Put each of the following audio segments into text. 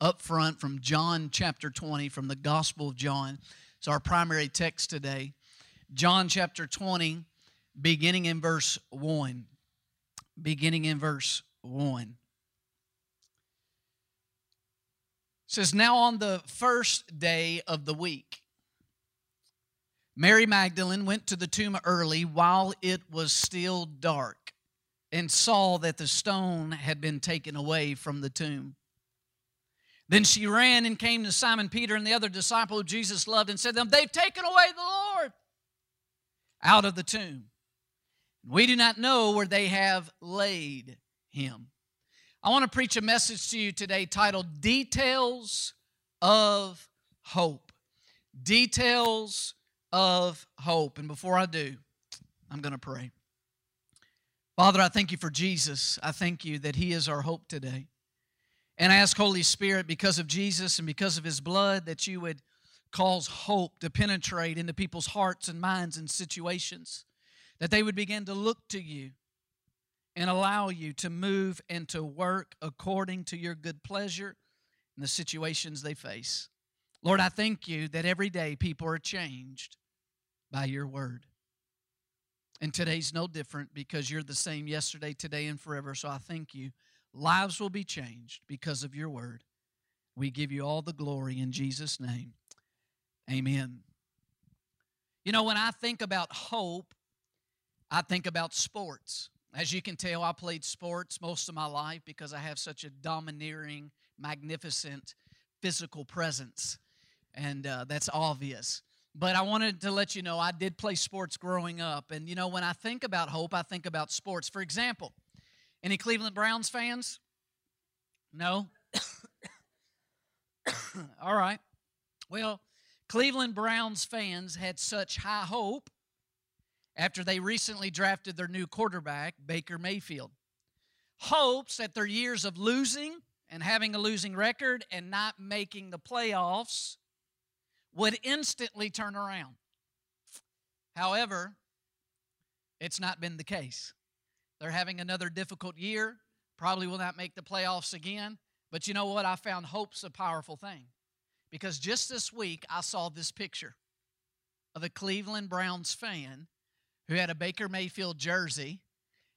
Up front from John chapter 20 from the Gospel of John. It's our primary text today. John chapter 20, beginning in verse 1. Beginning in verse 1. It says, Now on the first day of the week, Mary Magdalene went to the tomb early while it was still dark and saw that the stone had been taken away from the tomb. Then she ran and came to Simon Peter and the other disciple who Jesus loved and said to them, They've taken away the Lord out of the tomb. We do not know where they have laid him. I want to preach a message to you today titled Details of Hope. Details of Hope. And before I do, I'm going to pray. Father, I thank you for Jesus. I thank you that he is our hope today. And I ask, Holy Spirit, because of Jesus and because of his blood, that you would cause hope to penetrate into people's hearts and minds and situations, that they would begin to look to you and allow you to move and to work according to your good pleasure in the situations they face. Lord, I thank you that every day people are changed by your word. And today's no different because you're the same yesterday, today, and forever. So I thank you Lives will be changed because of your word. We give you all the glory in Jesus' name. Amen. You know, when I think about hope, I think about sports. As you can tell, I played sports most of my life because I have such a domineering, magnificent physical presence. And uh, that's obvious. But I wanted to let you know I did play sports growing up. And, you know, when I think about hope, I think about sports. For example, any Cleveland Browns fans? No? All right. Well, Cleveland Browns fans had such high hope after they recently drafted their new quarterback, Baker Mayfield. Hopes that their years of losing and having a losing record and not making the playoffs would instantly turn around. However, it's not been the case. They're having another difficult year, probably will not make the playoffs again. But you know what? I found hope's a powerful thing. Because just this week, I saw this picture of a Cleveland Browns fan who had a Baker Mayfield jersey.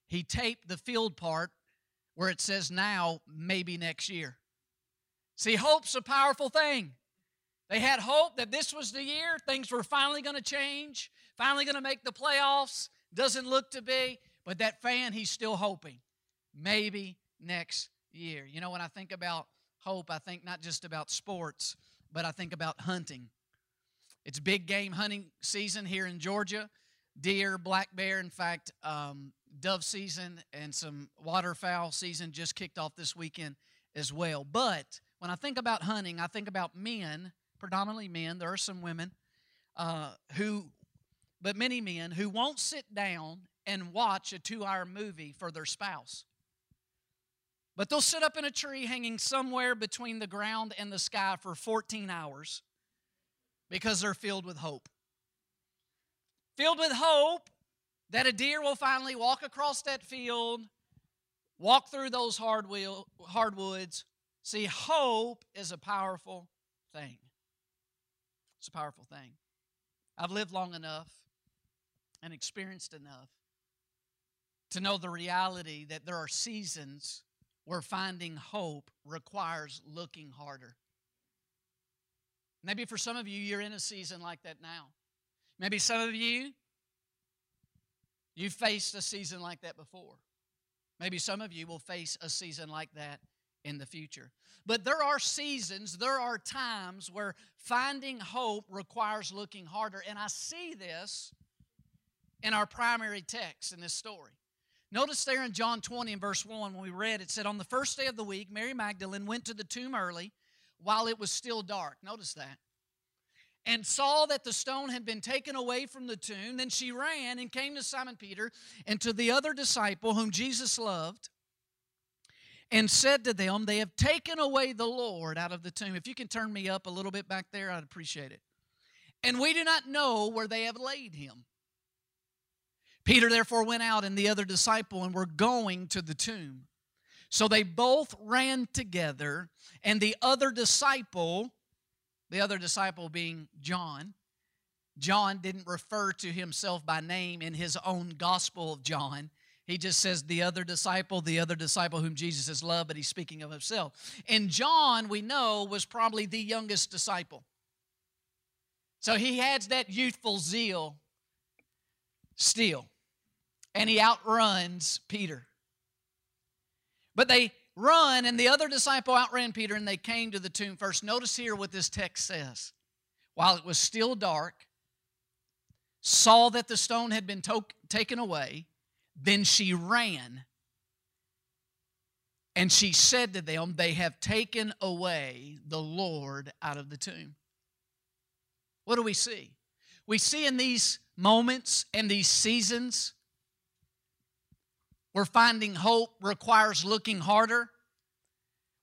He taped the field part where it says now, maybe next year. See, hope's a powerful thing. They had hope that this was the year, things were finally going to change, finally going to make the playoffs. Doesn't look to be. But that fan, he's still hoping. Maybe next year. You know, when I think about hope, I think not just about sports, but I think about hunting. It's big game hunting season here in Georgia. Deer, black bear, in fact, um, dove season and some waterfowl season just kicked off this weekend as well. But when I think about hunting, I think about men, predominantly men. There are some women uh, who, but many men who won't sit down and watch a two hour movie for their spouse. But they'll sit up in a tree hanging somewhere between the ground and the sky for 14 hours because they're filled with hope. Filled with hope that a deer will finally walk across that field, walk through those hardwoods. See, hope is a powerful thing. It's a powerful thing. I've lived long enough and experienced enough to know the reality that there are seasons where finding hope requires looking harder. Maybe for some of you, you're in a season like that now. Maybe some of you, you've faced a season like that before. Maybe some of you will face a season like that in the future. But there are seasons, there are times where finding hope requires looking harder. And I see this in our primary text in this story. Notice there in John 20 and verse 1, when we read, it said, On the first day of the week, Mary Magdalene went to the tomb early while it was still dark. Notice that. And saw that the stone had been taken away from the tomb. Then she ran and came to Simon Peter and to the other disciple whom Jesus loved and said to them, They have taken away the Lord out of the tomb. If you can turn me up a little bit back there, I'd appreciate it. And we do not know where they have laid him. Peter therefore went out and the other disciple and were going to the tomb. So they both ran together, and the other disciple, the other disciple being John, John didn't refer to himself by name in his own gospel of John. He just says the other disciple, the other disciple whom Jesus has loved, but he's speaking of himself. And John, we know, was probably the youngest disciple. So he has that youthful zeal still, and he outruns Peter. But they run, and the other disciple outran Peter, and they came to the tomb first. Notice here what this text says. While it was still dark, saw that the stone had been to- taken away, then she ran. And she said to them, They have taken away the Lord out of the tomb. What do we see? We see in these moments and these seasons where finding hope requires looking harder.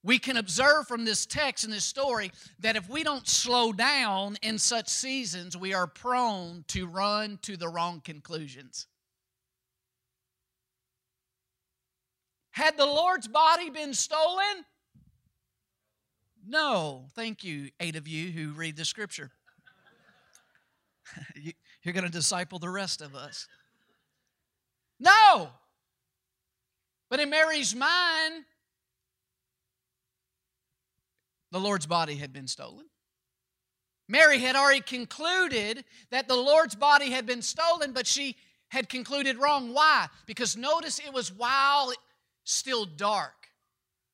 We can observe from this text and this story that if we don't slow down in such seasons, we are prone to run to the wrong conclusions. Had the Lord's body been stolen? No. Thank you, eight of you who read the scripture. You're going to disciple the rest of us. No. But in Mary's mind, the Lord's body had been stolen. Mary had already concluded that the Lord's body had been stolen, but she had concluded wrong. Why? Because notice it was while still dark,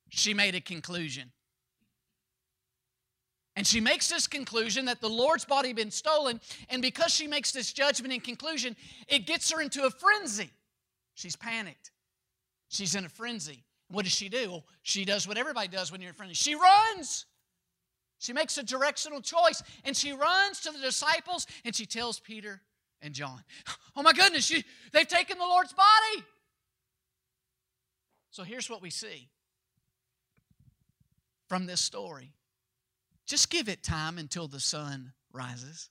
she made a conclusion. And she makes this conclusion that the Lord's body had been stolen, and because she makes this judgment and conclusion, it gets her into a frenzy. She's panicked. She's in a frenzy. What does she do? Well, she does what everybody does when you're in a frenzy. She runs. She makes a directional choice and she runs to the disciples and she tells Peter and John, Oh my goodness, she, they've taken the Lord's body. So here's what we see from this story just give it time until the sun rises.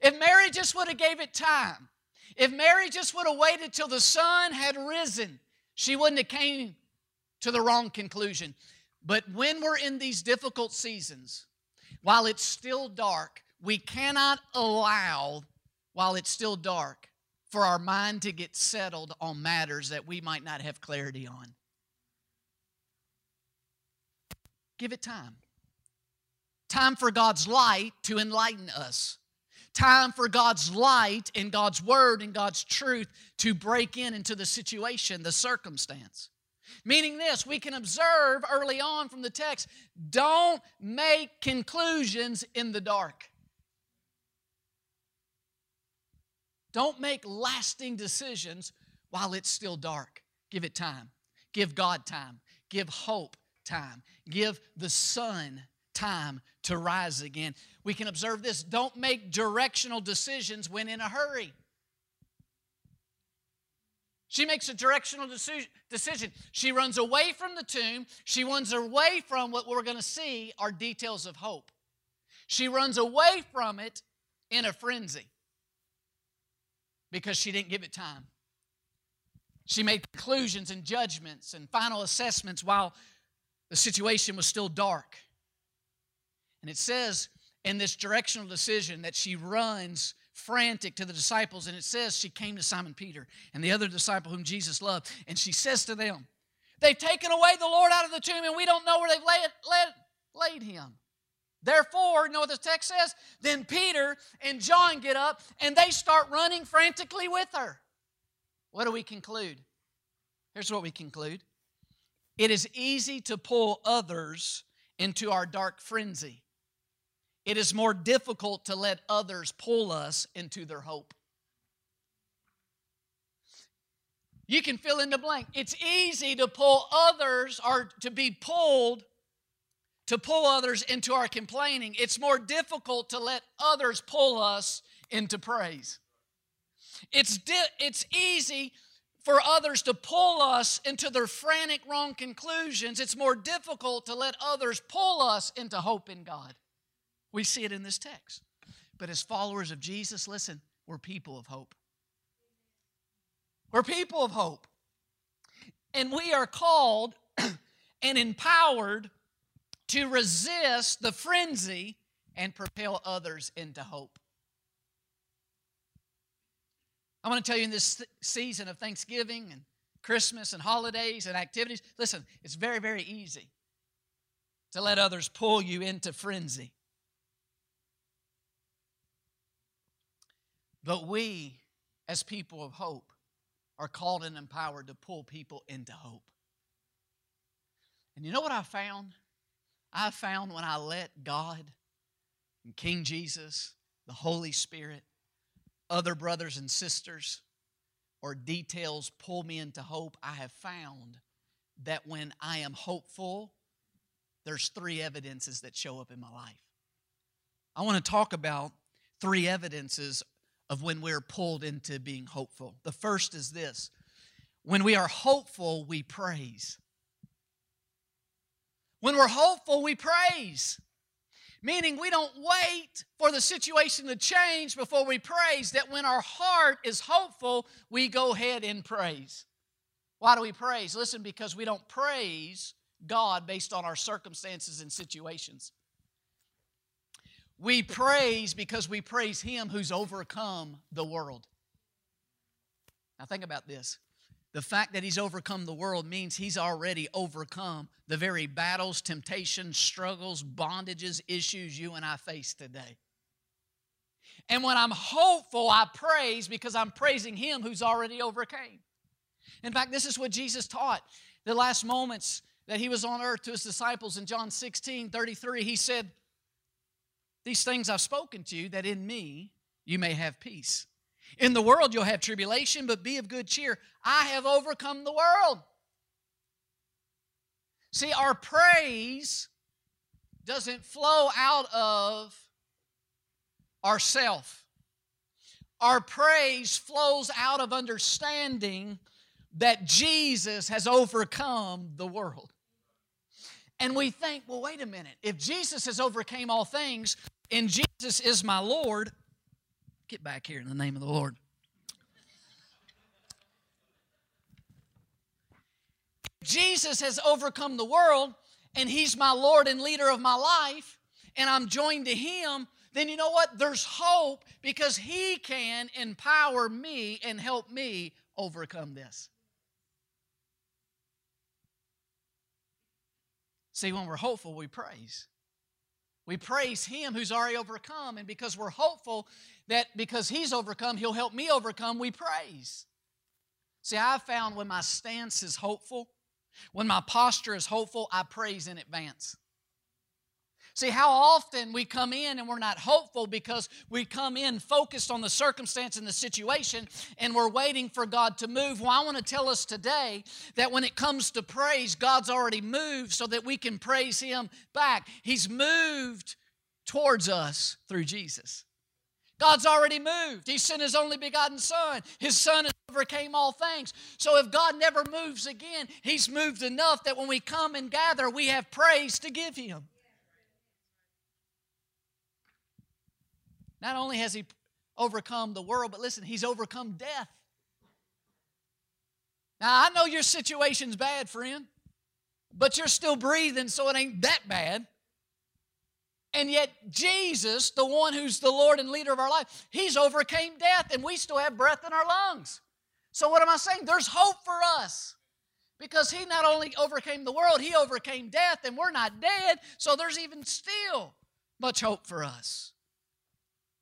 If Mary just would have gave it time, if Mary just would have waited till the sun had risen, she wouldn't have came to the wrong conclusion. But when we're in these difficult seasons, while it's still dark, we cannot allow, while it's still dark, for our mind to get settled on matters that we might not have clarity on. Give it time. Time for God's light to enlighten us. Time for God's light and God's word and God's truth to break in into the situation, the circumstance. Meaning this, we can observe early on from the text don't make conclusions in the dark. Don't make lasting decisions while it's still dark. Give it time. Give God time. Give hope time. Give the sun time to rise again. We can observe this. Don't make directional decisions when in a hurry. She makes a directional decision. She runs away from the tomb. She runs away from what we're going to see are details of hope. She runs away from it in a frenzy because she didn't give it time. She made conclusions and judgments and final assessments while the situation was still dark. And it says in this directional decision that she runs frantic to the disciples, and it says she came to Simon Peter and the other disciple whom Jesus loved, and she says to them, They've taken away the Lord out of the tomb, and we don't know where they've laid, laid, laid him. Therefore, you know what the text says? Then Peter and John get up and they start running frantically with her. What do we conclude? Here's what we conclude it is easy to pull others into our dark frenzy. It is more difficult to let others pull us into their hope. You can fill in the blank. It's easy to pull others or to be pulled to pull others into our complaining. It's more difficult to let others pull us into praise. It's, di- it's easy for others to pull us into their frantic wrong conclusions. It's more difficult to let others pull us into hope in God. We see it in this text. But as followers of Jesus, listen, we're people of hope. We're people of hope. And we are called and empowered to resist the frenzy and propel others into hope. I want to tell you in this season of Thanksgiving and Christmas and holidays and activities, listen, it's very, very easy to let others pull you into frenzy. But we, as people of hope, are called and empowered to pull people into hope. And you know what I found? I found when I let God and King Jesus, the Holy Spirit, other brothers and sisters, or details pull me into hope, I have found that when I am hopeful, there's three evidences that show up in my life. I want to talk about three evidences of when we're pulled into being hopeful. The first is this when we are hopeful, we praise. When we're hopeful, we praise. Meaning, we don't wait for the situation to change before we praise, that when our heart is hopeful, we go ahead and praise. Why do we praise? Listen, because we don't praise God based on our circumstances and situations. We praise because we praise Him who's overcome the world. Now, think about this. The fact that he's overcome the world means he's already overcome the very battles, temptations, struggles, bondages, issues you and I face today. And when I'm hopeful, I praise because I'm praising him who's already overcame. In fact, this is what Jesus taught the last moments that he was on earth to his disciples in John 16 33. He said, These things I've spoken to you, that in me you may have peace. In the world you'll have tribulation, but be of good cheer. I have overcome the world. See, our praise doesn't flow out of ourself. Our praise flows out of understanding that Jesus has overcome the world. And we think, well, wait a minute. If Jesus has overcome all things and Jesus is my Lord, Get back here in the name of the Lord. Jesus has overcome the world and he's my Lord and leader of my life and I'm joined to him, then you know what? There's hope because he can empower me and help me overcome this. See, when we're hopeful, we praise. We praise Him who's already overcome, and because we're hopeful that because He's overcome, He'll help me overcome, we praise. See, I've found when my stance is hopeful, when my posture is hopeful, I praise in advance. See how often we come in and we're not hopeful because we come in focused on the circumstance and the situation and we're waiting for God to move. Well, I want to tell us today that when it comes to praise, God's already moved so that we can praise Him back. He's moved towards us through Jesus. God's already moved. He sent His only begotten Son. His Son overcame all things. So if God never moves again, He's moved enough that when we come and gather, we have praise to give Him. Not only has he overcome the world, but listen, he's overcome death. Now, I know your situation's bad, friend, but you're still breathing, so it ain't that bad. And yet, Jesus, the one who's the Lord and leader of our life, he's overcame death, and we still have breath in our lungs. So, what am I saying? There's hope for us because he not only overcame the world, he overcame death, and we're not dead, so there's even still much hope for us.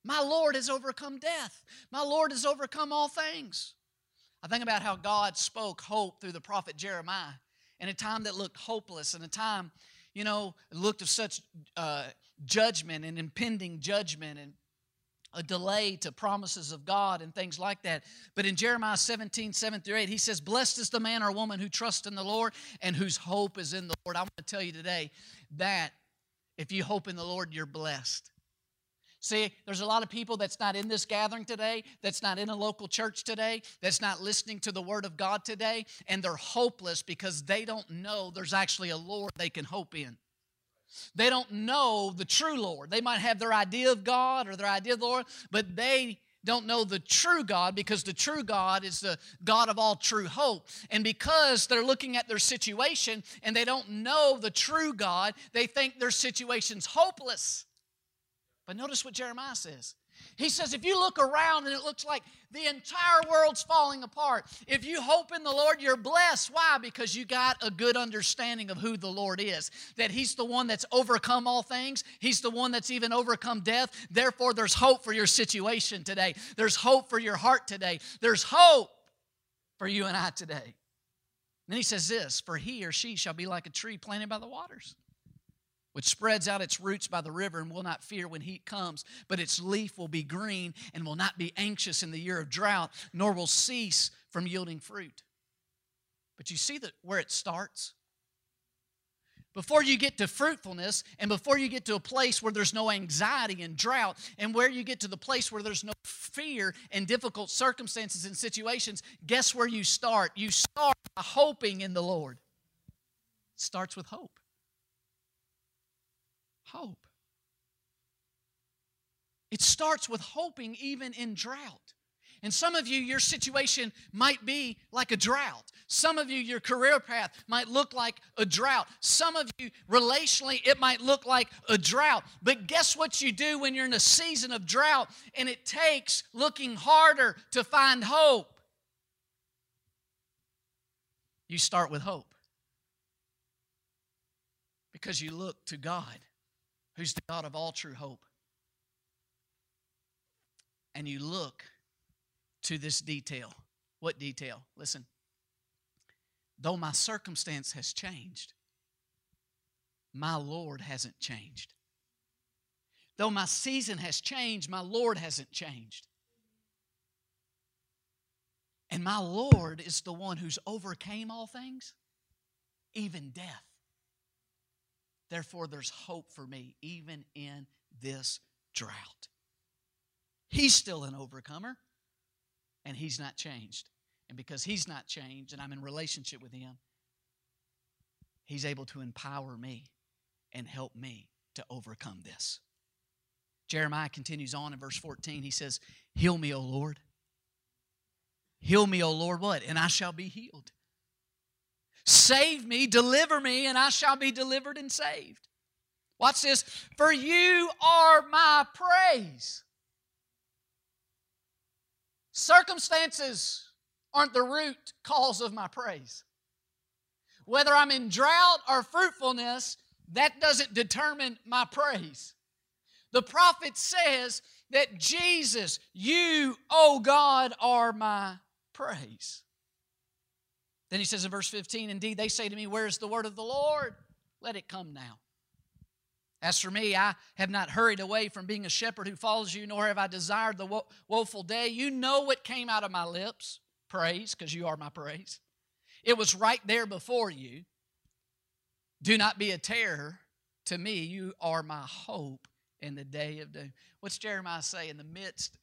My Lord has overcome death. My Lord has overcome all things. I think about how God spoke hope through the prophet Jeremiah in a time that looked hopeless, in a time, you know, looked of such uh, judgment and impending judgment and a delay to promises of God and things like that. But in Jeremiah 17, 7 through 8, he says, Blessed is the man or woman who trusts in the Lord and whose hope is in the Lord. I want to tell you today that If you hope in the Lord, you're blessed. See, there's a lot of people that's not in this gathering today, that's not in a local church today, that's not listening to the Word of God today, and they're hopeless because they don't know there's actually a Lord they can hope in. They don't know the true Lord. They might have their idea of God or their idea of the Lord, but they don't know the true God because the true God is the God of all true hope. And because they're looking at their situation and they don't know the true God, they think their situation's hopeless. But notice what Jeremiah says. He says, if you look around and it looks like the entire world's falling apart, if you hope in the Lord, you're blessed. Why? Because you got a good understanding of who the Lord is. That He's the one that's overcome all things, He's the one that's even overcome death. Therefore, there's hope for your situation today, there's hope for your heart today, there's hope for you and I today. then he says this For he or she shall be like a tree planted by the waters which spreads out its roots by the river and will not fear when heat comes, but its leaf will be green and will not be anxious in the year of drought, nor will cease from yielding fruit. But you see that where it starts? Before you get to fruitfulness and before you get to a place where there's no anxiety and drought, and where you get to the place where there's no fear and difficult circumstances and situations, guess where you start? You start by hoping in the Lord. It starts with hope hope. It starts with hoping even in drought. And some of you, your situation might be like a drought. Some of you, your career path might look like a drought. Some of you, relationally, it might look like a drought. But guess what you do when you're in a season of drought and it takes looking harder to find hope? You start with hope because you look to God who's the God of all true hope. And you look to this detail. What detail? Listen. Though my circumstance has changed, my Lord hasn't changed. Though my season has changed, my Lord hasn't changed. And my Lord is the one who's overcame all things, even death. Therefore, there's hope for me even in this drought. He's still an overcomer, and he's not changed. And because he's not changed and I'm in relationship with him, he's able to empower me and help me to overcome this. Jeremiah continues on in verse 14. He says, Heal me, O Lord. Heal me, O Lord, what? And I shall be healed. Save me, deliver me, and I shall be delivered and saved. Watch this. For you are my praise. Circumstances aren't the root cause of my praise. Whether I'm in drought or fruitfulness, that doesn't determine my praise. The prophet says that Jesus, you, oh God, are my praise. Then he says in verse 15, Indeed, they say to me, Where is the word of the Lord? Let it come now. As for me, I have not hurried away from being a shepherd who follows you, nor have I desired the wo- woeful day. You know what came out of my lips praise, because you are my praise. It was right there before you. Do not be a terror to me. You are my hope in the day of doom. What's Jeremiah say? In the midst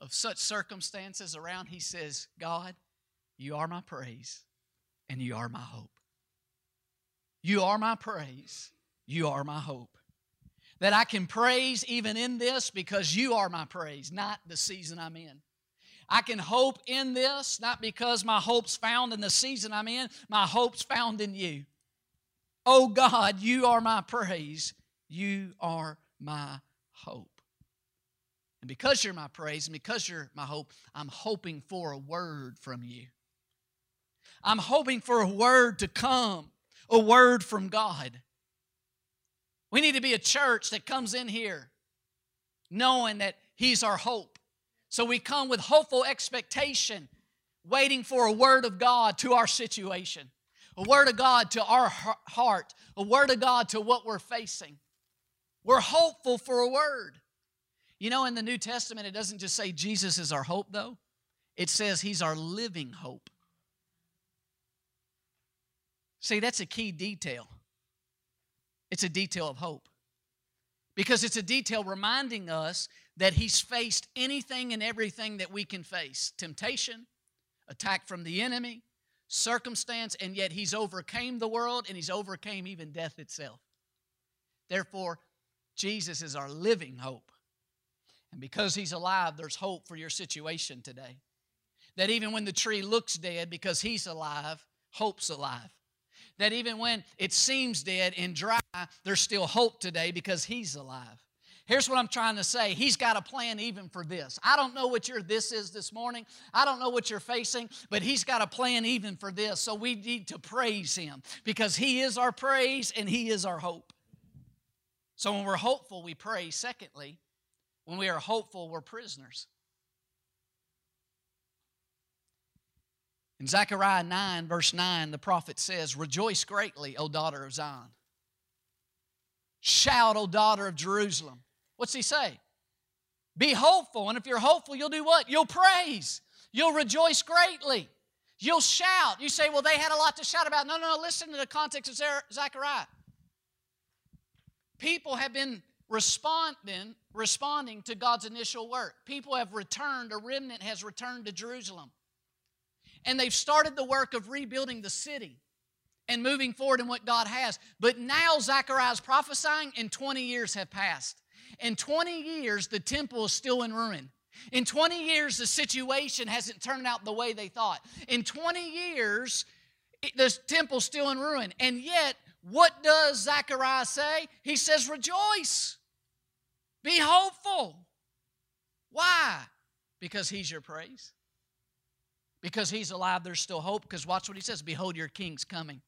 of such circumstances around, he says, God, you are my praise and you are my hope. You are my praise. You are my hope. That I can praise even in this because you are my praise, not the season I'm in. I can hope in this, not because my hope's found in the season I'm in, my hope's found in you. Oh God, you are my praise. You are my hope. And because you're my praise and because you're my hope, I'm hoping for a word from you. I'm hoping for a word to come, a word from God. We need to be a church that comes in here knowing that He's our hope. So we come with hopeful expectation, waiting for a word of God to our situation, a word of God to our heart, a word of God to what we're facing. We're hopeful for a word. You know, in the New Testament, it doesn't just say Jesus is our hope, though, it says He's our living hope. See, that's a key detail. It's a detail of hope. because it's a detail reminding us that he's faced anything and everything that we can face temptation, attack from the enemy, circumstance, and yet he's overcame the world and he's overcame even death itself. Therefore, Jesus is our living hope. And because he's alive, there's hope for your situation today. That even when the tree looks dead, because he's alive, hope's alive. That even when it seems dead and dry, there's still hope today because he's alive. Here's what I'm trying to say. He's got a plan even for this. I don't know what your this is this morning. I don't know what you're facing, but He's got a plan even for this. So we need to praise Him because He is our praise and He is our hope. So when we're hopeful, we pray. Secondly, when we are hopeful, we're prisoners. In Zechariah 9, verse 9, the prophet says, Rejoice greatly, O daughter of Zion. Shout, O daughter of Jerusalem. What's he say? Be hopeful. And if you're hopeful, you'll do what? You'll praise. You'll rejoice greatly. You'll shout. You say, well, they had a lot to shout about. No, no, no. Listen to the context of Zechariah. People have been responding, responding to God's initial work. People have returned, a remnant has returned to Jerusalem. And they've started the work of rebuilding the city and moving forward in what God has. But now Zechariah is prophesying, and 20 years have passed. In 20 years, the temple is still in ruin. In 20 years, the situation hasn't turned out the way they thought. In 20 years, the temple's still in ruin. And yet, what does Zechariah say? He says, Rejoice, be hopeful. Why? Because he's your praise. Because he's alive, there's still hope. Because watch what he says Behold, your king's coming.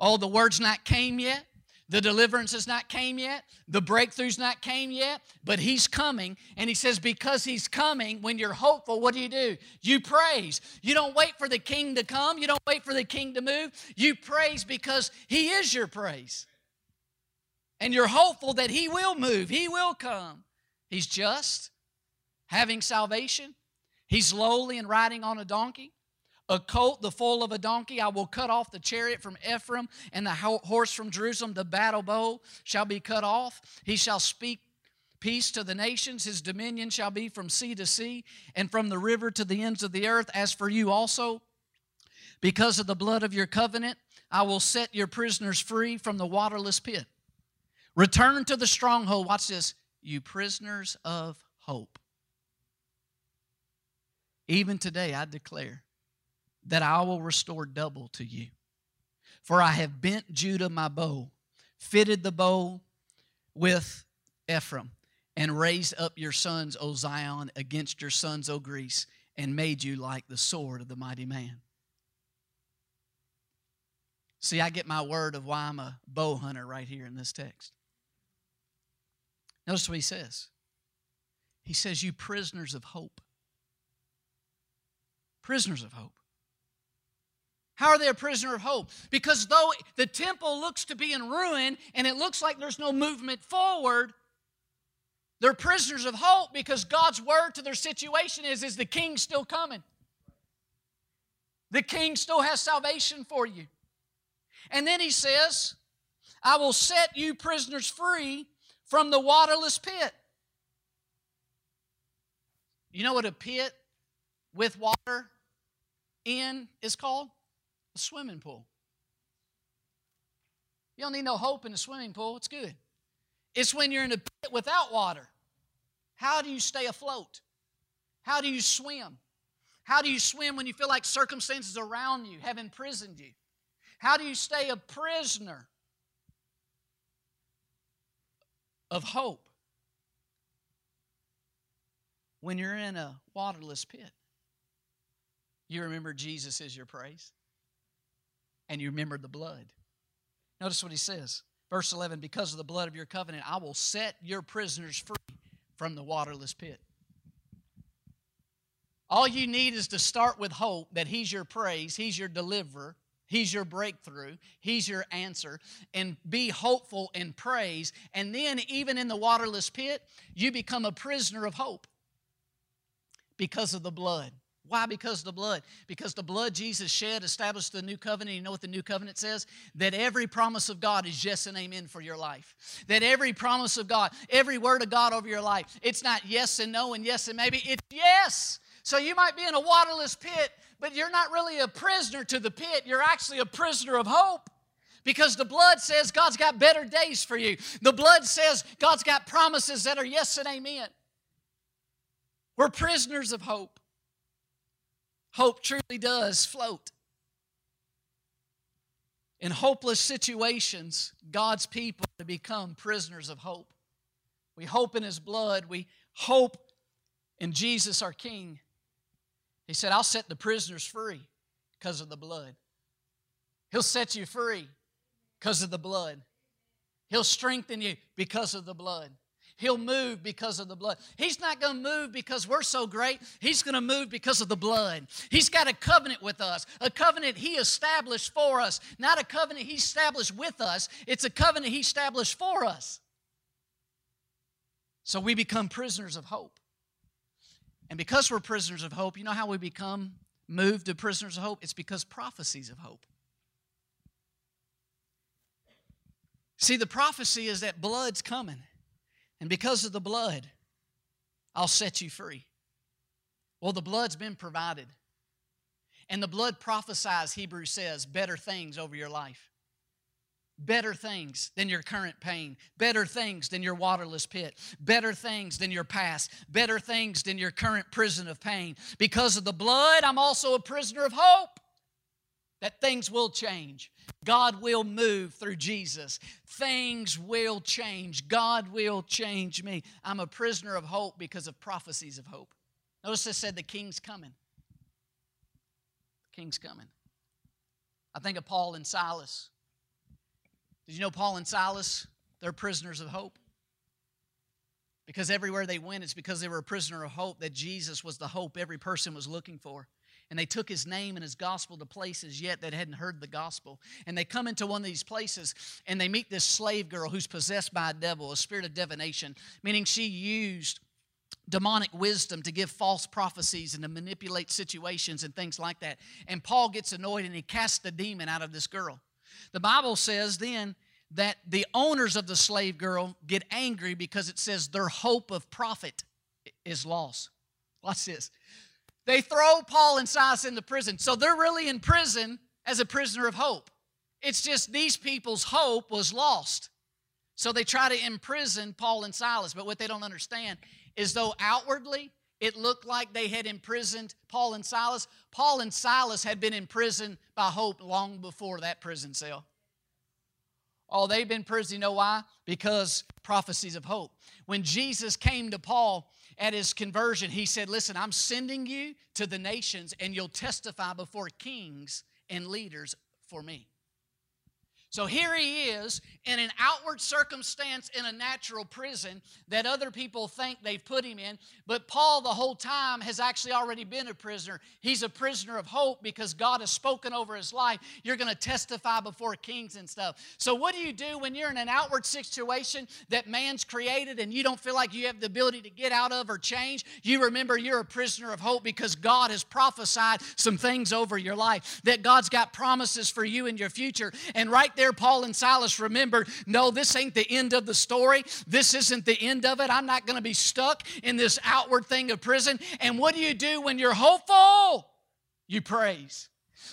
Oh, the word's not came yet. The deliverance has not came yet. The breakthrough's not came yet, but he's coming. And he says, because he's coming, when you're hopeful, what do you do? You praise. You don't wait for the king to come. You don't wait for the king to move. You praise because he is your praise. And you're hopeful that he will move. He will come. He's just, having salvation. He's lowly and riding on a donkey. A colt the foal of a donkey. I will cut off the chariot from ephraim and the horse from jerusalem. The battle bow shall be cut off. He shall speak peace to the nations. His dominion shall be from sea to sea and from the river to the ends of the earth. As for you also because of the blood of your covenant i will set your prisoners free from the waterless pit. Return to the stronghold. Watch this. You prisoners of hope even today i declare that I will restore double to you. For I have bent Judah my bow, fitted the bow with Ephraim, and raised up your sons, O Zion, against your sons, O Greece, and made you like the sword of the mighty man. See, I get my word of why I'm a bow hunter right here in this text. Notice what he says. He says, You prisoners of hope. Prisoners of hope. How are they a prisoner of hope? Because though the temple looks to be in ruin and it looks like there's no movement forward, they're prisoners of hope because God's word to their situation is, is the king's still coming. The king still has salvation for you. And then he says, I will set you prisoners free from the waterless pit. You know what a pit with water in is called? A swimming pool. You don't need no hope in a swimming pool. It's good. It's when you're in a pit without water. How do you stay afloat? How do you swim? How do you swim when you feel like circumstances around you have imprisoned you? How do you stay a prisoner of hope when you're in a waterless pit? You remember Jesus is your praise and you remember the blood. Notice what he says. Verse 11 Because of the blood of your covenant, I will set your prisoners free from the waterless pit. All you need is to start with hope that He's your praise, He's your deliverer, He's your breakthrough, He's your answer, and be hopeful and praise. And then, even in the waterless pit, you become a prisoner of hope because of the blood. Why? Because the blood. Because the blood Jesus shed established the new covenant. You know what the new covenant says? That every promise of God is yes and amen for your life. That every promise of God, every word of God over your life, it's not yes and no and yes and maybe, it's yes. So you might be in a waterless pit, but you're not really a prisoner to the pit. You're actually a prisoner of hope. Because the blood says God's got better days for you. The blood says God's got promises that are yes and amen. We're prisoners of hope. Hope truly does float. In hopeless situations, God's people to become prisoners of hope. We hope in His blood. We hope in Jesus, our King. He said, I'll set the prisoners free because of the blood. He'll set you free because of the blood. He'll strengthen you because of the blood. He'll move because of the blood. He's not going to move because we're so great. He's going to move because of the blood. He's got a covenant with us, a covenant He established for us, not a covenant He established with us. It's a covenant He established for us. So we become prisoners of hope. And because we're prisoners of hope, you know how we become moved to prisoners of hope? It's because prophecies of hope. See, the prophecy is that blood's coming. And because of the blood, I'll set you free. Well, the blood's been provided. And the blood prophesies, Hebrews says, better things over your life. Better things than your current pain. Better things than your waterless pit. Better things than your past. Better things than your current prison of pain. Because of the blood, I'm also a prisoner of hope that things will change. God will move through Jesus. Things will change. God will change me. I'm a prisoner of hope because of prophecies of hope. Notice I said the king's coming. The king's coming. I think of Paul and Silas. Did you know Paul and Silas? They're prisoners of hope. Because everywhere they went, it's because they were a prisoner of hope that Jesus was the hope every person was looking for and they took his name and his gospel to places yet that hadn't heard the gospel. And they come into one of these places and they meet this slave girl who's possessed by a devil, a spirit of divination, meaning she used demonic wisdom to give false prophecies and to manipulate situations and things like that. And Paul gets annoyed and he casts the demon out of this girl. The Bible says then that the owners of the slave girl get angry because it says their hope of profit is lost. Watch this. They throw Paul and Silas into prison. So they're really in prison as a prisoner of hope. It's just these people's hope was lost. So they try to imprison Paul and Silas. But what they don't understand is though outwardly it looked like they had imprisoned Paul and Silas, Paul and Silas had been imprisoned by hope long before that prison cell. Oh, they've been prisoned. You know why? Because prophecies of hope. When Jesus came to Paul at his conversion, he said, Listen, I'm sending you to the nations, and you'll testify before kings and leaders for me. So here he is in an outward circumstance in a natural prison that other people think they've put him in. But Paul, the whole time, has actually already been a prisoner. He's a prisoner of hope because God has spoken over his life. You're going to testify before kings and stuff. So, what do you do when you're in an outward situation that man's created and you don't feel like you have the ability to get out of or change? You remember you're a prisoner of hope because God has prophesied some things over your life, that God's got promises for you in your future. And right there, there, Paul and Silas remembered no, this ain't the end of the story. This isn't the end of it. I'm not going to be stuck in this outward thing of prison. And what do you do when you're hopeful? You praise.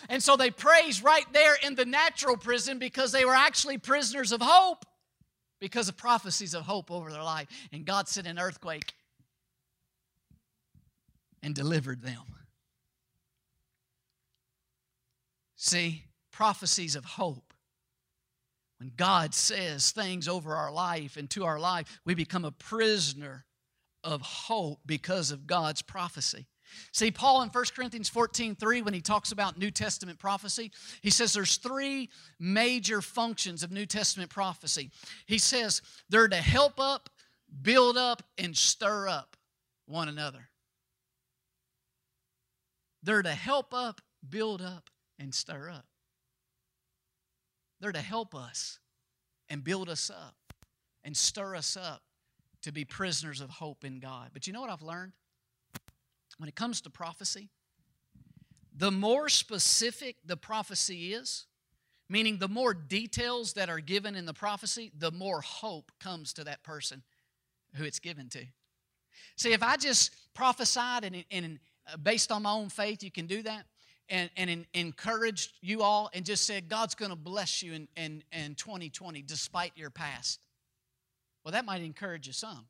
And so they praise right there in the natural prison because they were actually prisoners of hope because of prophecies of hope over their life. And God sent an earthquake and delivered them. See, prophecies of hope when God says things over our life and to our life, we become a prisoner of hope because of God's prophecy. See, Paul in 1 Corinthians 14 3, when he talks about New Testament prophecy, he says there's three major functions of New Testament prophecy. He says they're to help up, build up, and stir up one another. They're to help up, build up, and stir up. They're to help us and build us up and stir us up to be prisoners of hope in God. But you know what I've learned? When it comes to prophecy, the more specific the prophecy is, meaning the more details that are given in the prophecy, the more hope comes to that person who it's given to. See, if I just prophesied and, and uh, based on my own faith, you can do that, and, and encouraged you all and just said, God's going to bless you in, in, in 2020 despite your past. Well, that might encourage you some.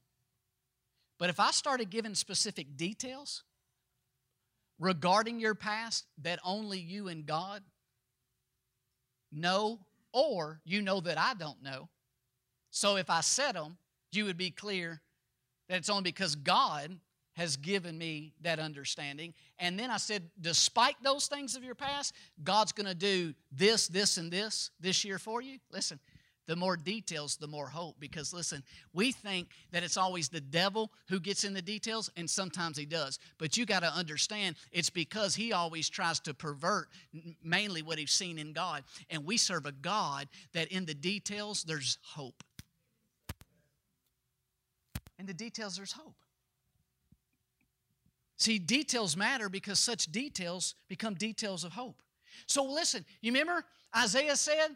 But if I started giving specific details regarding your past that only you and God know, or you know that I don't know, so if I said them, you would be clear that it's only because God has given me that understanding. And then I said, despite those things of your past, God's going to do this, this, and this this year for you. Listen, the more details, the more hope. Because listen, we think that it's always the devil who gets in the details, and sometimes he does. But you got to understand it's because he always tries to pervert mainly what he's seen in God. And we serve a God that in the details, there's hope. In the details, there's hope. See, details matter because such details become details of hope. So listen, you remember Isaiah said,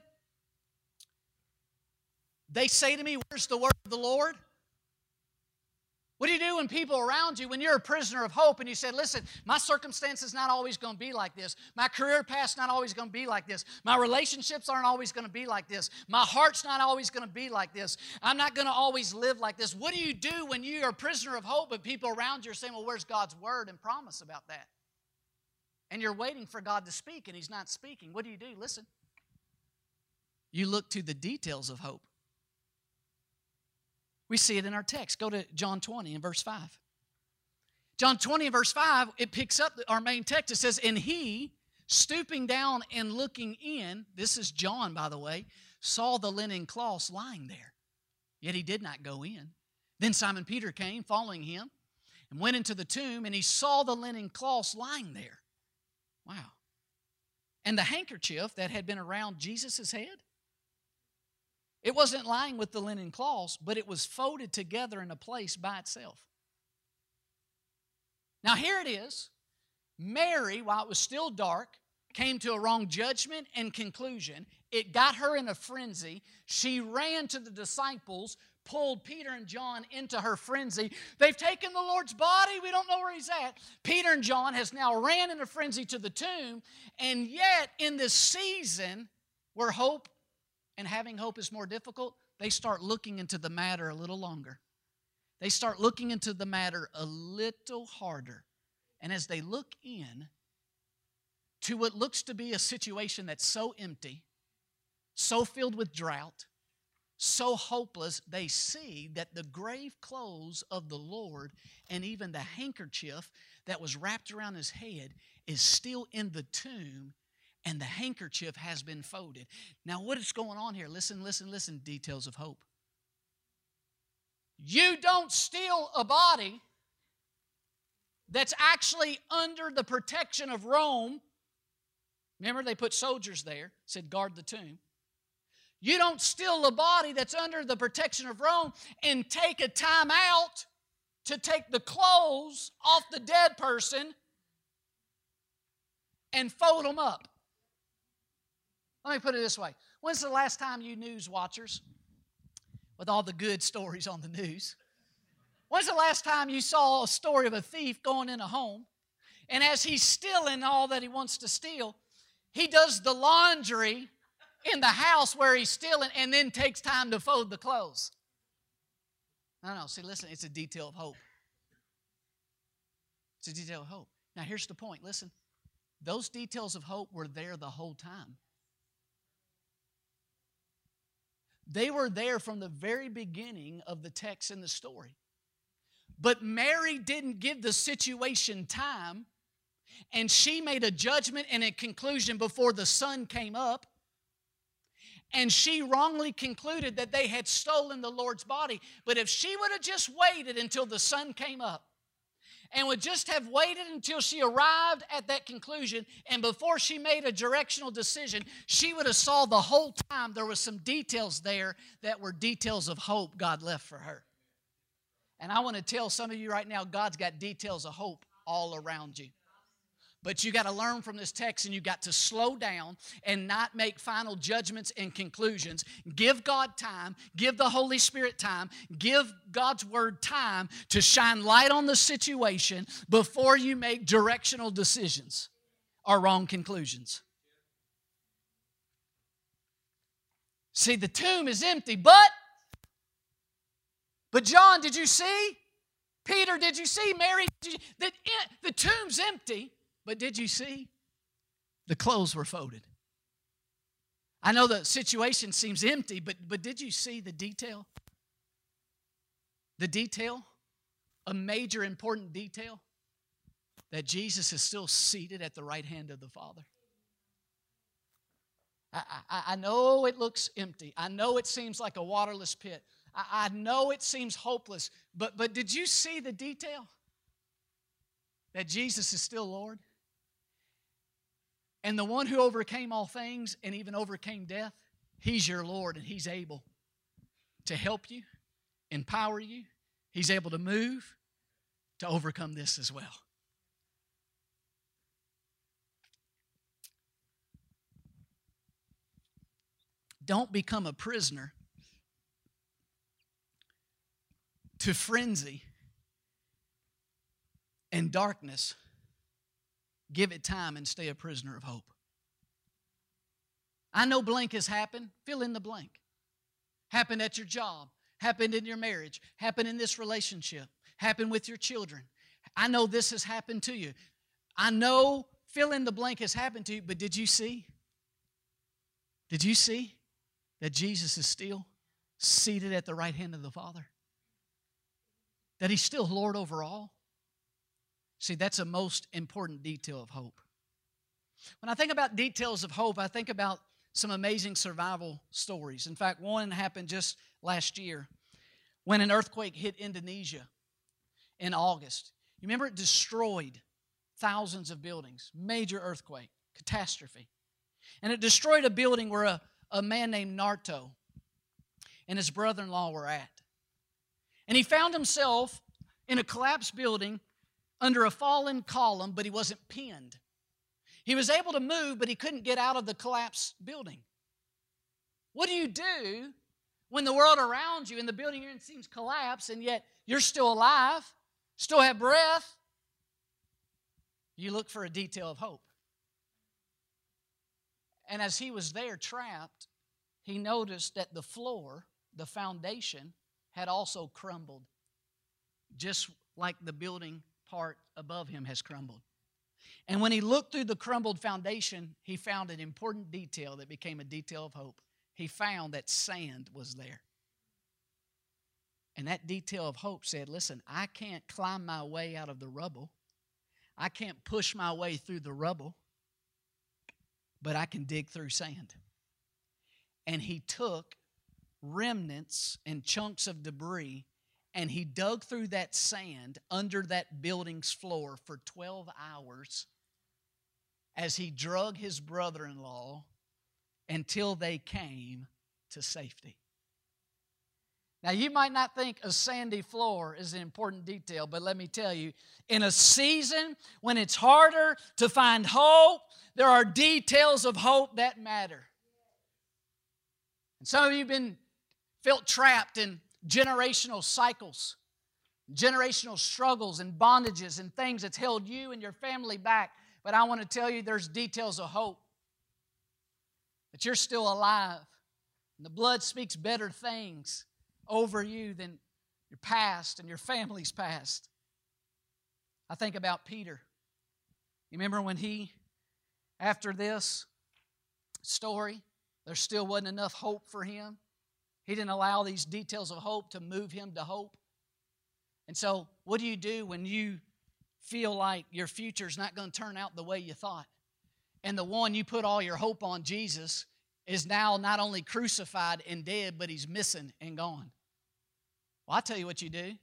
They say to me, Where's the word of the Lord? What do you do when people around you, when you're a prisoner of hope and you said, listen, my circumstances not always going to be like this. My career path's not always going to be like this. My relationships aren't always going to be like this. My heart's not always going to be like this. I'm not going to always live like this. What do you do when you are a prisoner of hope but people around you are saying, well, where's God's word and promise about that? And you're waiting for God to speak and He's not speaking. What do you do? Listen. You look to the details of hope. We see it in our text. Go to John 20 and verse 5. John 20 and verse 5, it picks up our main text. It says, And he, stooping down and looking in, this is John, by the way, saw the linen cloths lying there. Yet he did not go in. Then Simon Peter came, following him, and went into the tomb, and he saw the linen cloths lying there. Wow. And the handkerchief that had been around Jesus' head it wasn't lying with the linen cloths, but it was folded together in a place by itself. Now, here it is. Mary, while it was still dark, came to a wrong judgment and conclusion. It got her in a frenzy. She ran to the disciples, pulled Peter and John into her frenzy. They've taken the Lord's body. We don't know where he's at. Peter and John has now ran in a frenzy to the tomb. And yet, in this season where hope and having hope is more difficult, they start looking into the matter a little longer. They start looking into the matter a little harder. And as they look in to what looks to be a situation that's so empty, so filled with drought, so hopeless, they see that the grave clothes of the Lord and even the handkerchief that was wrapped around his head is still in the tomb and the handkerchief has been folded. Now, what is going on here? Listen, listen, listen. Details of hope. You don't steal a body that's actually under the protection of Rome. Remember, they put soldiers there, said, guard the tomb. You don't steal a body that's under the protection of Rome and take a time out to take the clothes off the dead person and fold them up. Let me put it this way When's the last time you news watchers, with all the good stories on the news, when's the last time you saw a story of a thief going in a home, and as he's stealing all that he wants to steal, he does the laundry in the house where he's stealing and then takes time to fold the clothes? No, no, see, listen, it's a detail of hope. It's a detail of hope. Now, here's the point listen, those details of hope were there the whole time. They were there from the very beginning of the text and the story. But Mary didn't give the situation time, and she made a judgment and a conclusion before the sun came up. And she wrongly concluded that they had stolen the Lord's body. But if she would have just waited until the sun came up, and would just have waited until she arrived at that conclusion and before she made a directional decision she would have saw the whole time there was some details there that were details of hope god left for her. And i want to tell some of you right now god's got details of hope all around you But you got to learn from this text and you got to slow down and not make final judgments and conclusions. Give God time, give the Holy Spirit time, give God's Word time to shine light on the situation before you make directional decisions or wrong conclusions. See, the tomb is empty, but but John, did you see? Peter, did you see? Mary, you, the, eh, the tomb's empty, but did you see? The clothes were folded. I know the situation seems empty, but, but did you see the detail? The detail, a major important detail, that Jesus is still seated at the right hand of the Father. I, I, I know it looks empty. I know it seems like a waterless pit. I, I know it seems hopeless, but, but did you see the detail? That Jesus is still Lord? And the one who overcame all things and even overcame death, He's your Lord and He's able to help you, empower you. He's able to move to overcome this as well. Don't become a prisoner to frenzy and darkness, give it time and stay a prisoner of hope. I know blank has happened. Fill in the blank. Happened at your job, happened in your marriage, happened in this relationship, happened with your children. I know this has happened to you. I know fill in the blank has happened to you, but did you see? Did you see that Jesus is still seated at the right hand of the Father? that He's still Lord over all? See, that's a most important detail of hope. When I think about details of hope, I think about some amazing survival stories. In fact, one happened just last year when an earthquake hit Indonesia in August. You remember it destroyed thousands of buildings, major earthquake, catastrophe. And it destroyed a building where a, a man named Narto and his brother in law were at. And he found himself in a collapsed building under a fallen column, but he wasn't pinned. He was able to move, but he couldn't get out of the collapsed building. What do you do when the world around you and the building you're in seems collapsed and yet you're still alive, still have breath? You look for a detail of hope. And as he was there trapped, he noticed that the floor, the foundation, had also crumbled, just like the building part above him has crumbled. And when he looked through the crumbled foundation, he found an important detail that became a detail of hope. He found that sand was there. And that detail of hope said, Listen, I can't climb my way out of the rubble, I can't push my way through the rubble, but I can dig through sand. And he took remnants and chunks of debris, and he dug through that sand under that building's floor for 12 hours as he drug his brother in law until they came to safety. Now, you might not think a sandy floor is an important detail, but let me tell you, in a season when it's harder to find hope, there are details of hope that matter. And some of you have been felt trapped in generational cycles, generational struggles and bondages and things that's held you and your family back. But I want to tell you there's details of hope that you're still alive. And the blood speaks better things over you than your past and your family's past. I think about Peter. You remember when he, after this story, there still wasn't enough hope for him? He didn't allow these details of hope to move him to hope. And so, what do you do when you feel like your future is not going to turn out the way you thought? And the one you put all your hope on, Jesus, is now not only crucified and dead, but he's missing and gone. Well, i tell you what you do.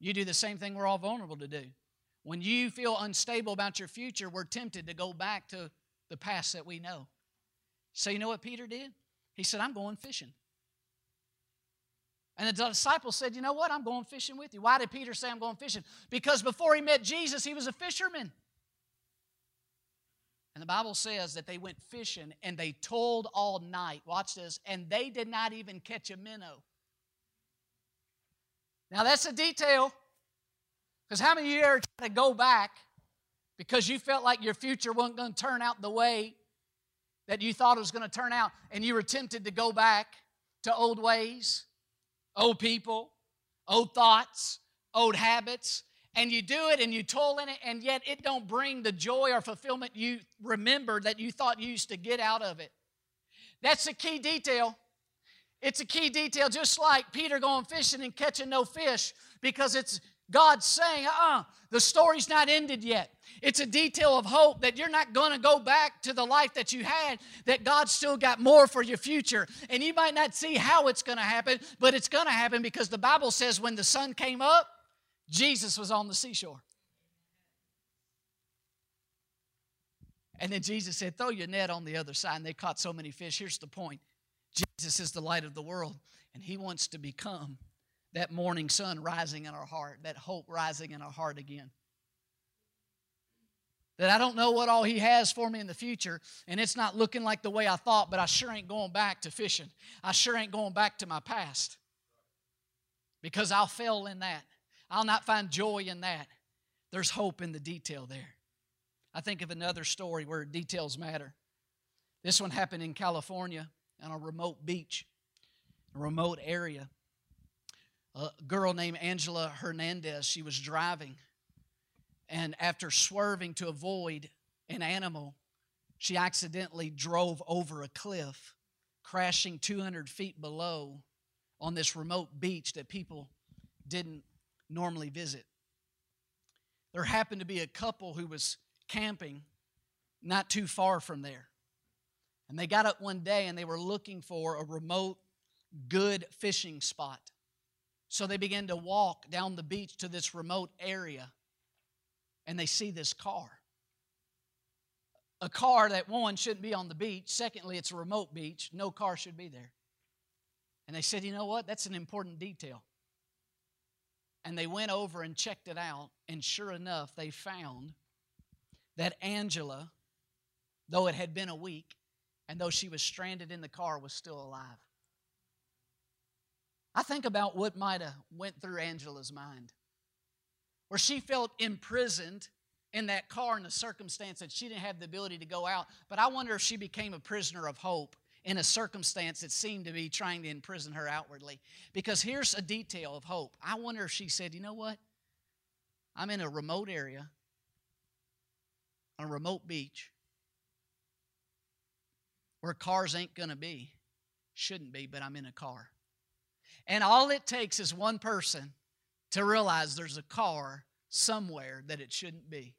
You do the same thing we're all vulnerable to do. When you feel unstable about your future, we're tempted to go back to the past that we know. So, you know what Peter did? He said, I'm going fishing. And the disciples said, You know what? I'm going fishing with you. Why did Peter say I'm going fishing? Because before he met Jesus, he was a fisherman. And the Bible says that they went fishing and they toiled all night. Watch this. And they did not even catch a minnow. Now, that's a detail. Because how many of you ever try to go back because you felt like your future wasn't going to turn out the way that you thought it was going to turn out, and you were tempted to go back to old ways, old people, old thoughts, old habits, and you do it and you toil in it, and yet it don't bring the joy or fulfillment you remember that you thought you used to get out of it. That's a key detail. It's a key detail, just like Peter going fishing and catching no fish, because it's God saying, uh uh-uh, the story's not ended yet. It's a detail of hope that you're not going to go back to the life that you had, that God's still got more for your future. And you might not see how it's going to happen, but it's going to happen because the Bible says when the sun came up, Jesus was on the seashore. And then Jesus said, Throw your net on the other side. And they caught so many fish. Here's the point Jesus is the light of the world, and He wants to become that morning sun rising in our heart, that hope rising in our heart again. That I don't know what all He has for me in the future, and it's not looking like the way I thought, but I sure ain't going back to fishing. I sure ain't going back to my past because I'll fail in that. I'll not find joy in that. There's hope in the detail there. I think of another story where details matter. This one happened in California on a remote beach, a remote area a girl named Angela Hernandez. She was driving, and after swerving to avoid an animal, she accidentally drove over a cliff, crashing 200 feet below on this remote beach that people didn't normally visit. There happened to be a couple who was camping not too far from there. And they got up one day and they were looking for a remote, good fishing spot. So they begin to walk down the beach to this remote area and they see this car. A car that, one, shouldn't be on the beach. Secondly, it's a remote beach. No car should be there. And they said, you know what? That's an important detail. And they went over and checked it out. And sure enough, they found that Angela, though it had been a week, and though she was stranded in the car, was still alive. I think about what might have went through Angela's mind. Where she felt imprisoned in that car in the circumstance that she didn't have the ability to go out. But I wonder if she became a prisoner of hope in a circumstance that seemed to be trying to imprison her outwardly. Because here's a detail of hope. I wonder if she said, you know what? I'm in a remote area, on a remote beach, where cars ain't going to be. Shouldn't be, but I'm in a car. And all it takes is one person to realize there's a car somewhere that it shouldn't be.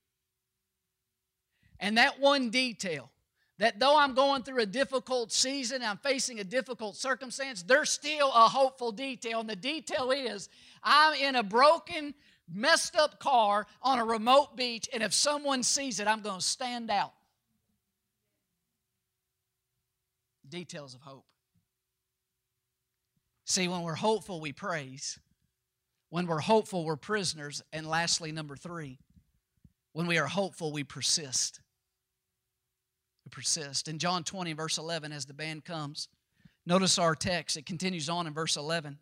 And that one detail, that though I'm going through a difficult season, I'm facing a difficult circumstance, there's still a hopeful detail. And the detail is I'm in a broken, messed up car on a remote beach, and if someone sees it, I'm going to stand out. Details of hope. See, when we're hopeful, we praise. When we're hopeful, we're prisoners. And lastly, number three, when we are hopeful, we persist. We persist. In John 20, verse 11, as the band comes, notice our text. It continues on in verse 11.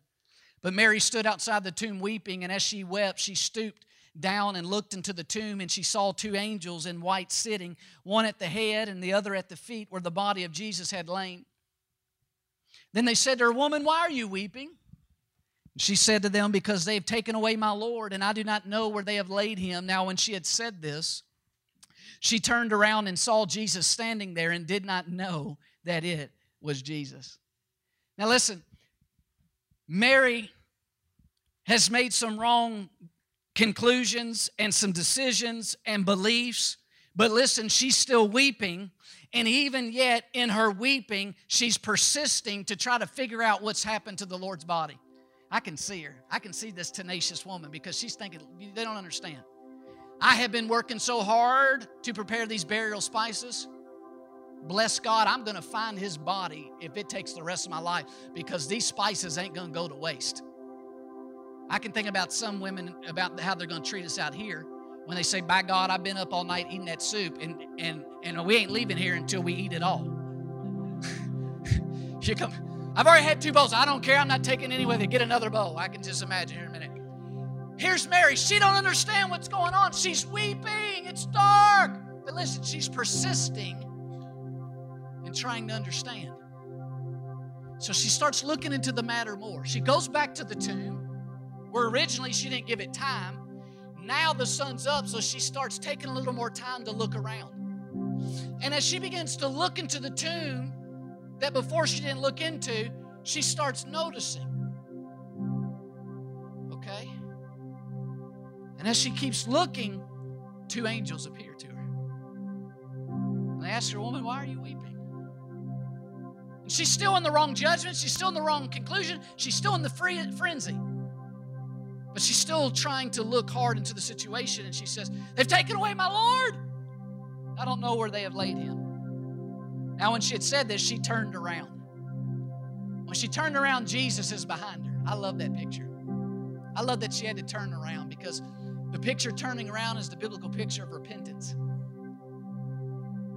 But Mary stood outside the tomb weeping, and as she wept, she stooped down and looked into the tomb, and she saw two angels in white sitting, one at the head and the other at the feet where the body of Jesus had lain. Then they said to her, Woman, why are you weeping? She said to them, Because they have taken away my Lord, and I do not know where they have laid him. Now, when she had said this, she turned around and saw Jesus standing there and did not know that it was Jesus. Now, listen, Mary has made some wrong conclusions and some decisions and beliefs, but listen, she's still weeping and even yet, in her weeping, she's persisting to try to figure out what's happened to the Lord's body. I can see her. I can see this tenacious woman because she's thinking, they don't understand. I have been working so hard to prepare these burial spices. Bless God, I'm going to find his body if it takes the rest of my life because these spices ain't going to go to waste. I can think about some women about how they're going to treat us out here when they say, By God, I've been up all night eating that soup, and and and we ain't leaving here until we eat it all. you come, I've already had two bowls. I don't care. I'm not taking any with it. Get another bowl. I can just imagine here in a minute. Here's Mary. She don't understand what's going on. She's weeping. It's dark. But listen, she's persisting and trying to understand. So she starts looking into the matter more. She goes back to the tomb where originally she didn't give it time. Now the sun's up, so she starts taking a little more time to look around. And as she begins to look into the tomb that before she didn't look into, she starts noticing. Okay? And as she keeps looking, two angels appear to her. And they ask her, Woman, why are you weeping? And she's still in the wrong judgment. She's still in the wrong conclusion. She's still in the free, frenzy. But she's still trying to look hard into the situation. And she says, They've taken away my Lord. I don't know where they have laid him. Now, when she had said this, she turned around. When she turned around, Jesus is behind her. I love that picture. I love that she had to turn around because the picture turning around is the biblical picture of repentance.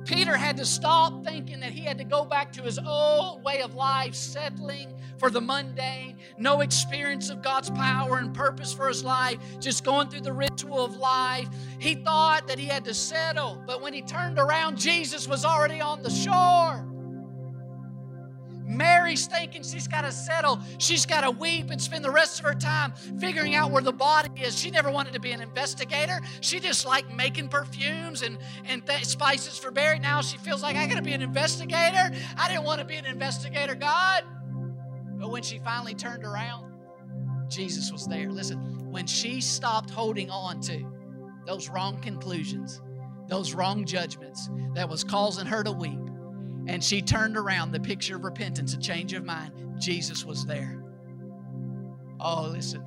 Peter had to stop thinking that he had to go back to his old way of life, settling for the mundane, no experience of God's power and purpose for his life, just going through the ritual of life. He thought that he had to settle, but when he turned around, Jesus was already on the shore. Mary's thinking she's got to settle. She's got to weep and spend the rest of her time figuring out where the body is. She never wanted to be an investigator. She just liked making perfumes and, and th- spices for Barry. Now she feels like I got to be an investigator. I didn't want to be an investigator, God. But when she finally turned around, Jesus was there. Listen, when she stopped holding on to those wrong conclusions, those wrong judgments that was causing her to weep, and she turned around, the picture of repentance, a change of mind, Jesus was there. Oh, listen.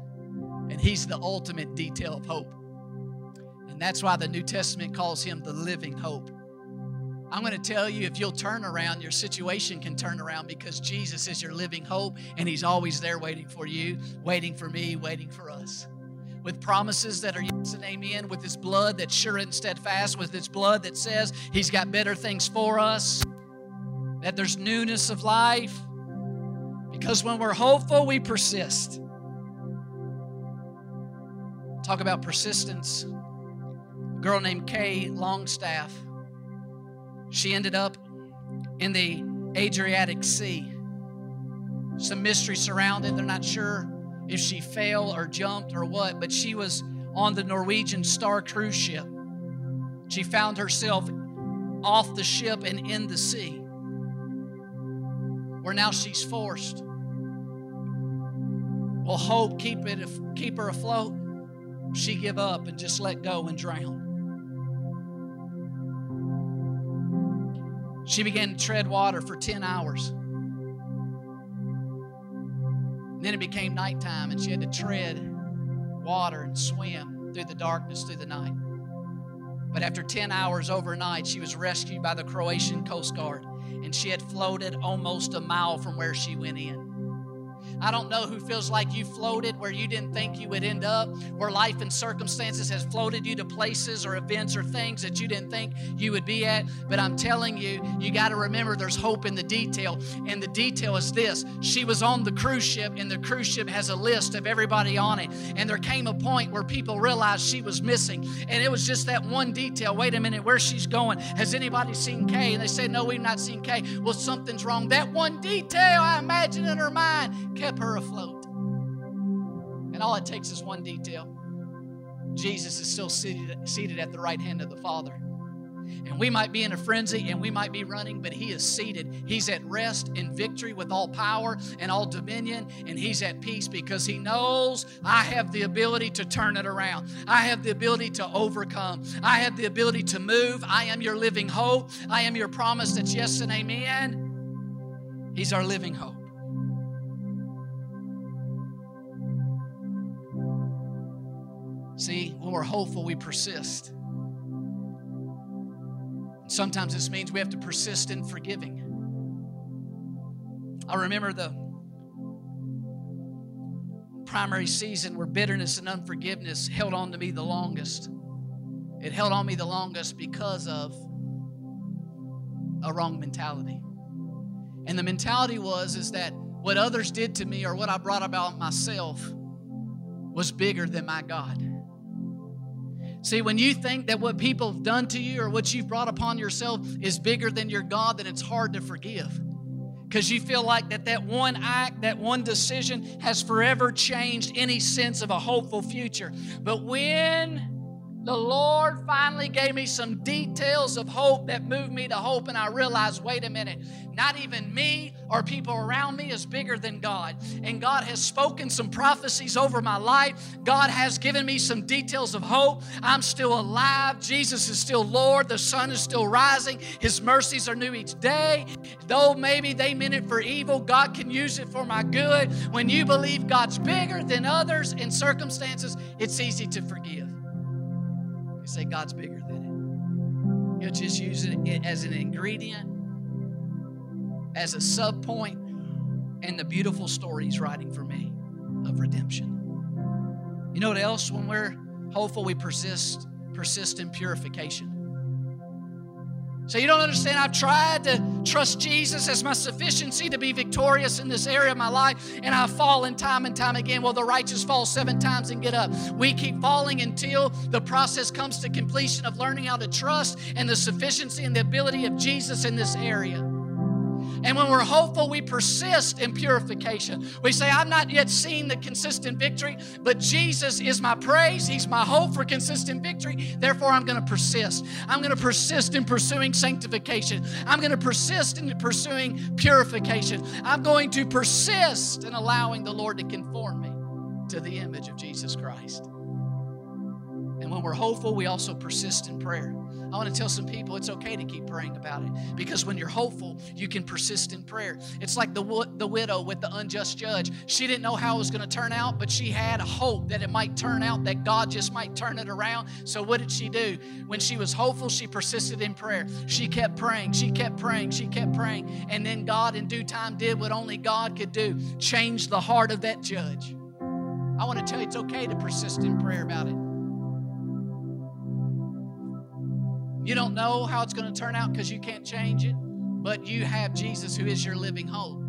And he's the ultimate detail of hope. And that's why the New Testament calls him the living hope. I'm going to tell you if you'll turn around, your situation can turn around because Jesus is your living hope and he's always there waiting for you, waiting for me, waiting for us. With promises that are yes and amen, with his blood that's sure and steadfast, with his blood that says he's got better things for us that there's newness of life. Because when we're hopeful, we persist. Talk about persistence. A girl named Kay Longstaff. She ended up in the Adriatic Sea. Some mystery surrounded. They're not sure if she fell or jumped or what, but she was on the Norwegian Star cruise ship. She found herself off the ship and in the sea where now she's forced. Will hope keep it keep her afloat? She give up and just let go and drown. She began to tread water for 10 hours. And then it became nighttime and she had to tread water and swim through the darkness through the night. But after 10 hours overnight, she was rescued by the Croatian Coast Guard and she had floated almost a mile from where she went in. I don't know who feels like you floated where you didn't think you would end up, where life and circumstances has floated you to places or events or things that you didn't think you would be at. But I'm telling you, you got to remember there's hope in the detail. And the detail is this she was on the cruise ship, and the cruise ship has a list of everybody on it. And there came a point where people realized she was missing. And it was just that one detail. Wait a minute, where she's going? Has anybody seen Kay? And they said, No, we've not seen Kay. Well, something's wrong. That one detail I imagine in her mind kept her afloat. And all it takes is one detail Jesus is still seated, seated at the right hand of the Father. And we might be in a frenzy and we might be running, but He is seated. He's at rest in victory with all power and all dominion, and He's at peace because He knows I have the ability to turn it around. I have the ability to overcome. I have the ability to move. I am your living hope. I am your promise that's yes and amen. He's our living hope. See, we're hopeful, we persist. Sometimes this means we have to persist in forgiving. I remember the primary season where bitterness and unforgiveness held on to me the longest. it held on me the longest because of a wrong mentality. And the mentality was is that what others did to me or what I brought about myself was bigger than my God. See, when you think that what people have done to you or what you've brought upon yourself is bigger than your God, then it's hard to forgive. Because you feel like that that one act, that one decision has forever changed any sense of a hopeful future. But when the Lord finally gave me some details of hope that moved me to hope, and I realized wait a minute, not even me or people around me is bigger than God. And God has spoken some prophecies over my life. God has given me some details of hope. I'm still alive. Jesus is still Lord. The sun is still rising. His mercies are new each day. Though maybe they meant it for evil, God can use it for my good. When you believe God's bigger than others in circumstances, it's easy to forgive. Say, God's bigger than it. He'll just use it as an ingredient, as a sub point, and the beautiful story he's writing for me of redemption. You know what else? When we're hopeful, we persist, persist in purification. So you don't understand. I've tried to trust Jesus as my sufficiency to be victorious in this area of my life, and I've fallen time and time again. Well, the righteous fall seven times and get up. We keep falling until the process comes to completion of learning how to trust and the sufficiency and the ability of Jesus in this area. And when we're hopeful, we persist in purification. We say, I've not yet seen the consistent victory, but Jesus is my praise. He's my hope for consistent victory. Therefore, I'm going to persist. I'm going to persist in pursuing sanctification. I'm going to persist in pursuing purification. I'm going to persist in allowing the Lord to conform me to the image of Jesus Christ. When we're hopeful, we also persist in prayer. I want to tell some people it's okay to keep praying about it because when you're hopeful, you can persist in prayer. It's like the, the widow with the unjust judge. She didn't know how it was going to turn out, but she had a hope that it might turn out, that God just might turn it around. So, what did she do? When she was hopeful, she persisted in prayer. She kept praying, she kept praying, she kept praying. And then God, in due time, did what only God could do change the heart of that judge. I want to tell you it's okay to persist in prayer about it. You don't know how it's going to turn out because you can't change it, but you have Jesus who is your living hope.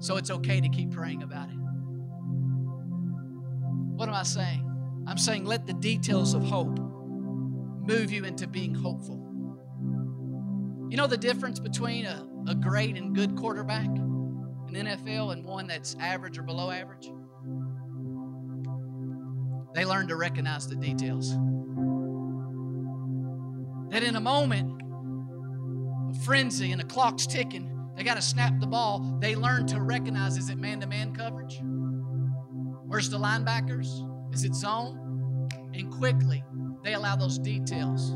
So it's okay to keep praying about it. What am I saying? I'm saying let the details of hope move you into being hopeful. You know the difference between a, a great and good quarterback in NFL and one that's average or below average? They learn to recognize the details. That in a moment of frenzy and the clock's ticking, they got to snap the ball. They learn to recognize is it man to man coverage? Where's the linebackers? Is it zone? And quickly, they allow those details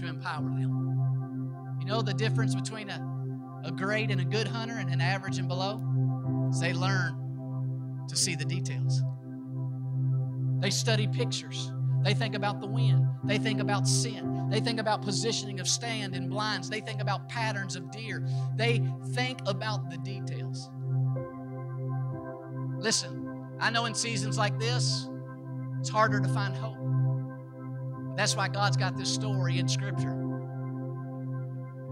to empower them. You know the difference between a, a great and a good hunter and an average and below? Is they learn to see the details. They study pictures. They think about the wind. They think about sin. They think about positioning of stand and blinds. They think about patterns of deer. They think about the details. Listen, I know in seasons like this, it's harder to find hope. That's why God's got this story in Scripture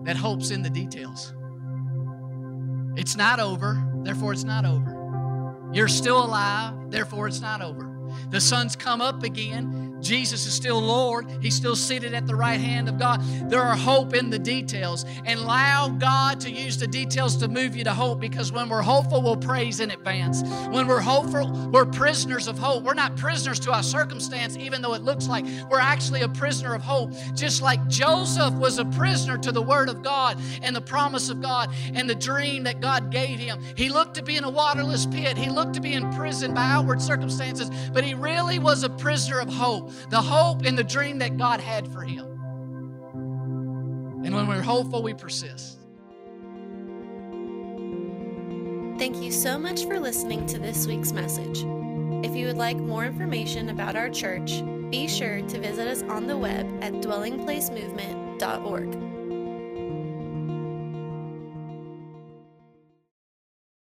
that hope's in the details. It's not over, therefore, it's not over. You're still alive, therefore, it's not over. The sun's come up again, Jesus is still Lord. He's still seated at the right hand of God. There are hope in the details. And allow God to use the details to move you to hope because when we're hopeful, we'll praise in advance. When we're hopeful, we're prisoners of hope. We're not prisoners to our circumstance, even though it looks like we're actually a prisoner of hope. Just like Joseph was a prisoner to the Word of God and the promise of God and the dream that God gave him. He looked to be in a waterless pit, he looked to be in prison by outward circumstances, but he really was a prisoner of hope the hope and the dream that God had for him. And when we're hopeful, we persist. Thank you so much for listening to this week's message. If you would like more information about our church, be sure to visit us on the web at dwellingplacemovement.org.